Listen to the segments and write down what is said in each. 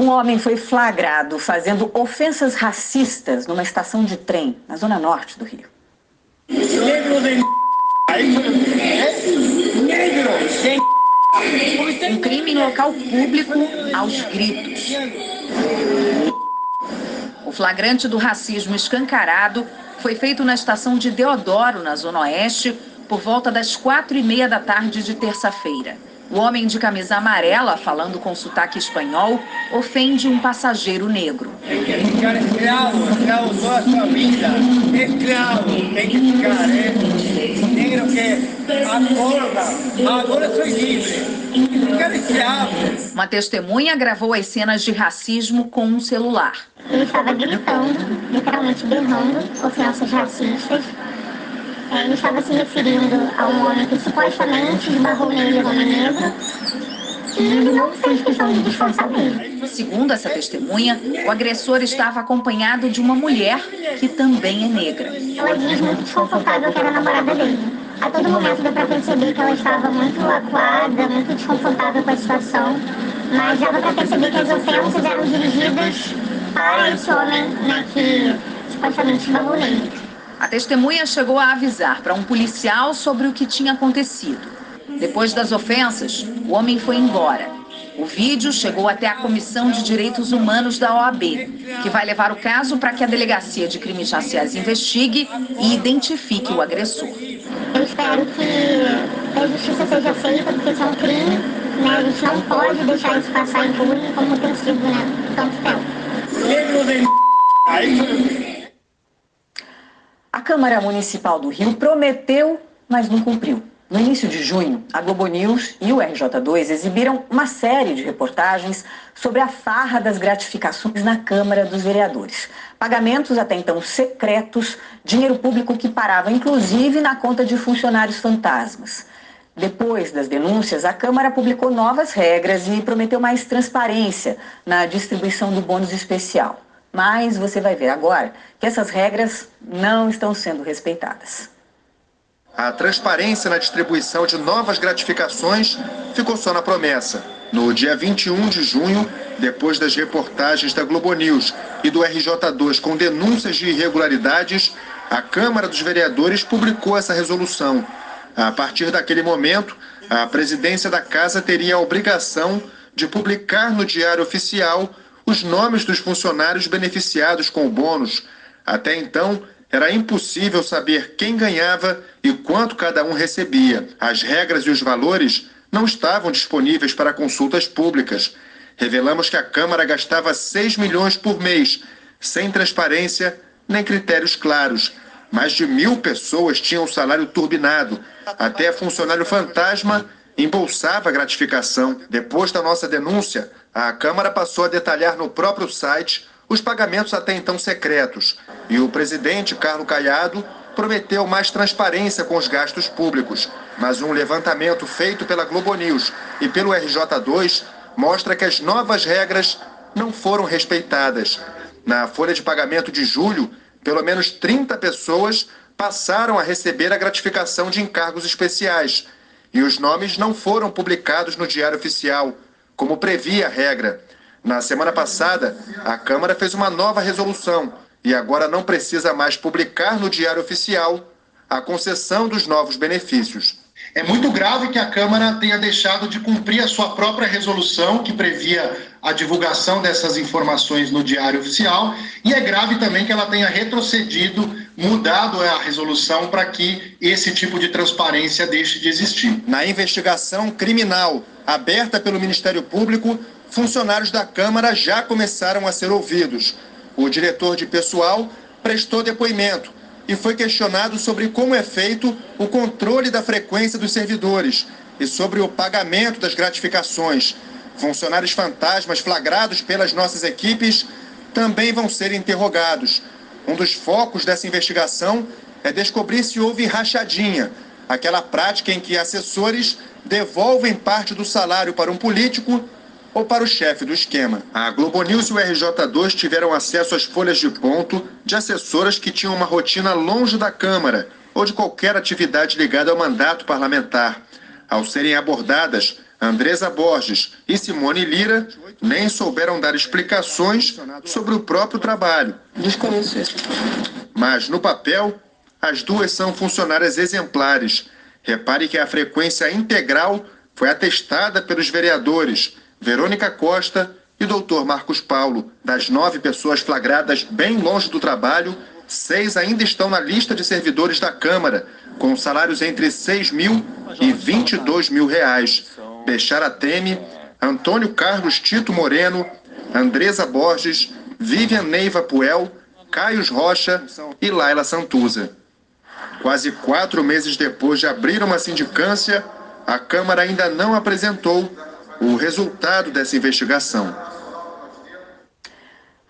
Um homem foi flagrado fazendo ofensas racistas numa estação de trem na zona norte do Rio. Negro de Negro Um crime em local público aos gritos. O flagrante do racismo escancarado foi feito na estação de Deodoro, na Zona Oeste, por volta das quatro e meia da tarde de terça-feira. O homem de camisa amarela, falando com sotaque espanhol, ofende um passageiro negro. Tem que ficar escravo, escravo toda a sua vida. Escravo, tem que ficar, é. Negro que acorda, agora sou livre. Ficar escravo. Uma testemunha gravou as cenas de racismo com um celular. Ele estava gritando, literalmente berrando, ofensas racistas. Ele estava se referindo a um homem que supostamente esbarrou nele, homem negro, e ele não fez questão de disfarçar dele. Segundo essa testemunha, o agressor estava acompanhado de uma mulher que também é negra. Ela diz muito desconfortável que era a namorada dele. A todo momento deu para perceber que ela estava muito acuada, muito desconfortável com a situação, mas dava para perceber que as ofensas eram dirigidas para esse homem né, que supostamente esbarrou nele. A testemunha chegou a avisar para um policial sobre o que tinha acontecido. Depois das ofensas, o homem foi embora. O vídeo chegou até a Comissão de Direitos Humanos da OAB, que vai levar o caso para que a Delegacia de Crimes Raciais investigue e identifique o agressor. Eu espero que a justiça seja feita, porque isso é um crime, né? A gente não pode deixar isso passar impune como tem sido né, tanto tempo. Negro de A Câmara Municipal do Rio prometeu, mas não cumpriu. No início de junho, a Globo News e o RJ2 exibiram uma série de reportagens sobre a farra das gratificações na Câmara dos Vereadores. Pagamentos até então secretos, dinheiro público que parava inclusive na conta de funcionários fantasmas. Depois das denúncias, a Câmara publicou novas regras e prometeu mais transparência na distribuição do bônus especial. Mas você vai ver agora que essas regras não estão sendo respeitadas. A transparência na distribuição de novas gratificações ficou só na promessa. No dia 21 de junho, depois das reportagens da Globo News e do RJ2 com denúncias de irregularidades, a Câmara dos Vereadores publicou essa resolução. A partir daquele momento, a presidência da casa teria a obrigação de publicar no Diário Oficial os nomes dos funcionários beneficiados com o bônus. Até então, era impossível saber quem ganhava e quanto cada um recebia. As regras e os valores não estavam disponíveis para consultas públicas. Revelamos que a Câmara gastava 6 milhões por mês, sem transparência nem critérios claros. Mais de mil pessoas tinham o salário turbinado. Até funcionário fantasma embolsava a gratificação. Depois da nossa denúncia, a Câmara passou a detalhar no próprio site os pagamentos até então secretos. E o presidente, Carlos Caiado, prometeu mais transparência com os gastos públicos. Mas um levantamento feito pela Globo News e pelo RJ2 mostra que as novas regras não foram respeitadas. Na folha de pagamento de julho, pelo menos 30 pessoas passaram a receber a gratificação de encargos especiais. E os nomes não foram publicados no Diário Oficial, como previa a regra. Na semana passada, a Câmara fez uma nova resolução e agora não precisa mais publicar no Diário Oficial a concessão dos novos benefícios. É muito grave que a Câmara tenha deixado de cumprir a sua própria resolução, que previa a divulgação dessas informações no Diário Oficial, e é grave também que ela tenha retrocedido, mudado a resolução para que esse tipo de transparência deixe de existir. Na investigação criminal aberta pelo Ministério Público, funcionários da Câmara já começaram a ser ouvidos. O diretor de pessoal prestou depoimento e foi questionado sobre como é feito o controle da frequência dos servidores e sobre o pagamento das gratificações. Funcionários fantasmas flagrados pelas nossas equipes também vão ser interrogados. Um dos focos dessa investigação é descobrir se houve rachadinha, aquela prática em que assessores devolvem parte do salário para um político ou para o chefe do esquema. A Globo News e o RJ2 tiveram acesso às folhas de ponto de assessoras que tinham uma rotina longe da Câmara ou de qualquer atividade ligada ao mandato parlamentar. Ao serem abordadas, Andresa Borges e Simone Lira nem souberam dar explicações sobre o próprio trabalho. Desconheço isso. Mas no papel, as duas são funcionárias exemplares. Repare que a frequência integral foi atestada pelos vereadores Verônica Costa e doutor Marcos Paulo. Das nove pessoas flagradas bem longe do trabalho, seis ainda estão na lista de servidores da Câmara, com salários entre 6 mil e 22 mil reais. Bechara Teme, Antônio Carlos Tito Moreno, Andresa Borges, Vivian Neiva Puel, Caios Rocha e Laila Santuza. Quase quatro meses depois de abrir uma sindicância, a Câmara ainda não apresentou o resultado dessa investigação.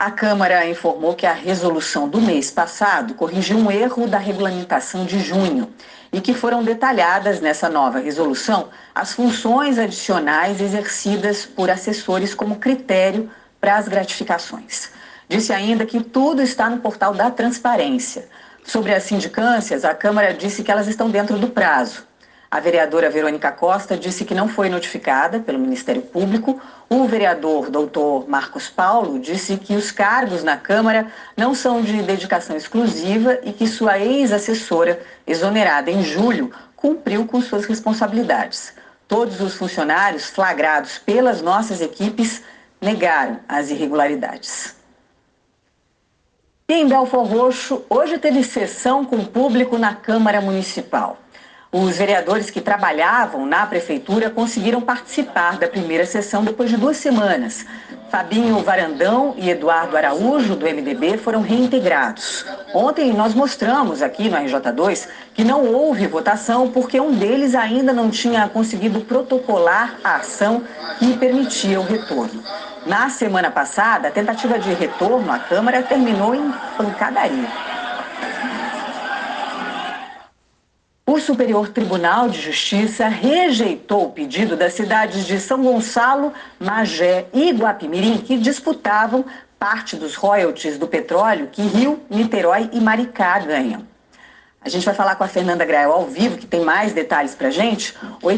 A Câmara informou que a resolução do mês passado corrigiu um erro da regulamentação de junho e que foram detalhadas nessa nova resolução as funções adicionais exercidas por assessores como critério para as gratificações. Disse ainda que tudo está no portal da transparência. Sobre as sindicâncias, a Câmara disse que elas estão dentro do prazo. A vereadora Verônica Costa disse que não foi notificada pelo Ministério Público. O vereador doutor Marcos Paulo disse que os cargos na Câmara não são de dedicação exclusiva e que sua ex-assessora, exonerada em julho, cumpriu com suas responsabilidades. Todos os funcionários flagrados pelas nossas equipes negaram as irregularidades. E em Belfor Roxo, hoje teve sessão com público na Câmara Municipal. Os vereadores que trabalhavam na prefeitura conseguiram participar da primeira sessão depois de duas semanas. Fabinho Varandão e Eduardo Araújo, do MDB, foram reintegrados. Ontem nós mostramos aqui no RJ2 que não houve votação porque um deles ainda não tinha conseguido protocolar a ação que permitia o retorno. Na semana passada, a tentativa de retorno à Câmara terminou em pancadaria. O Superior Tribunal de Justiça rejeitou o pedido das cidades de São Gonçalo, Magé e Guapimirim, que disputavam parte dos royalties do petróleo que Rio, Niterói e Maricá ganham. A gente vai falar com a Fernanda Grael ao vivo, que tem mais detalhes para gente. Oi,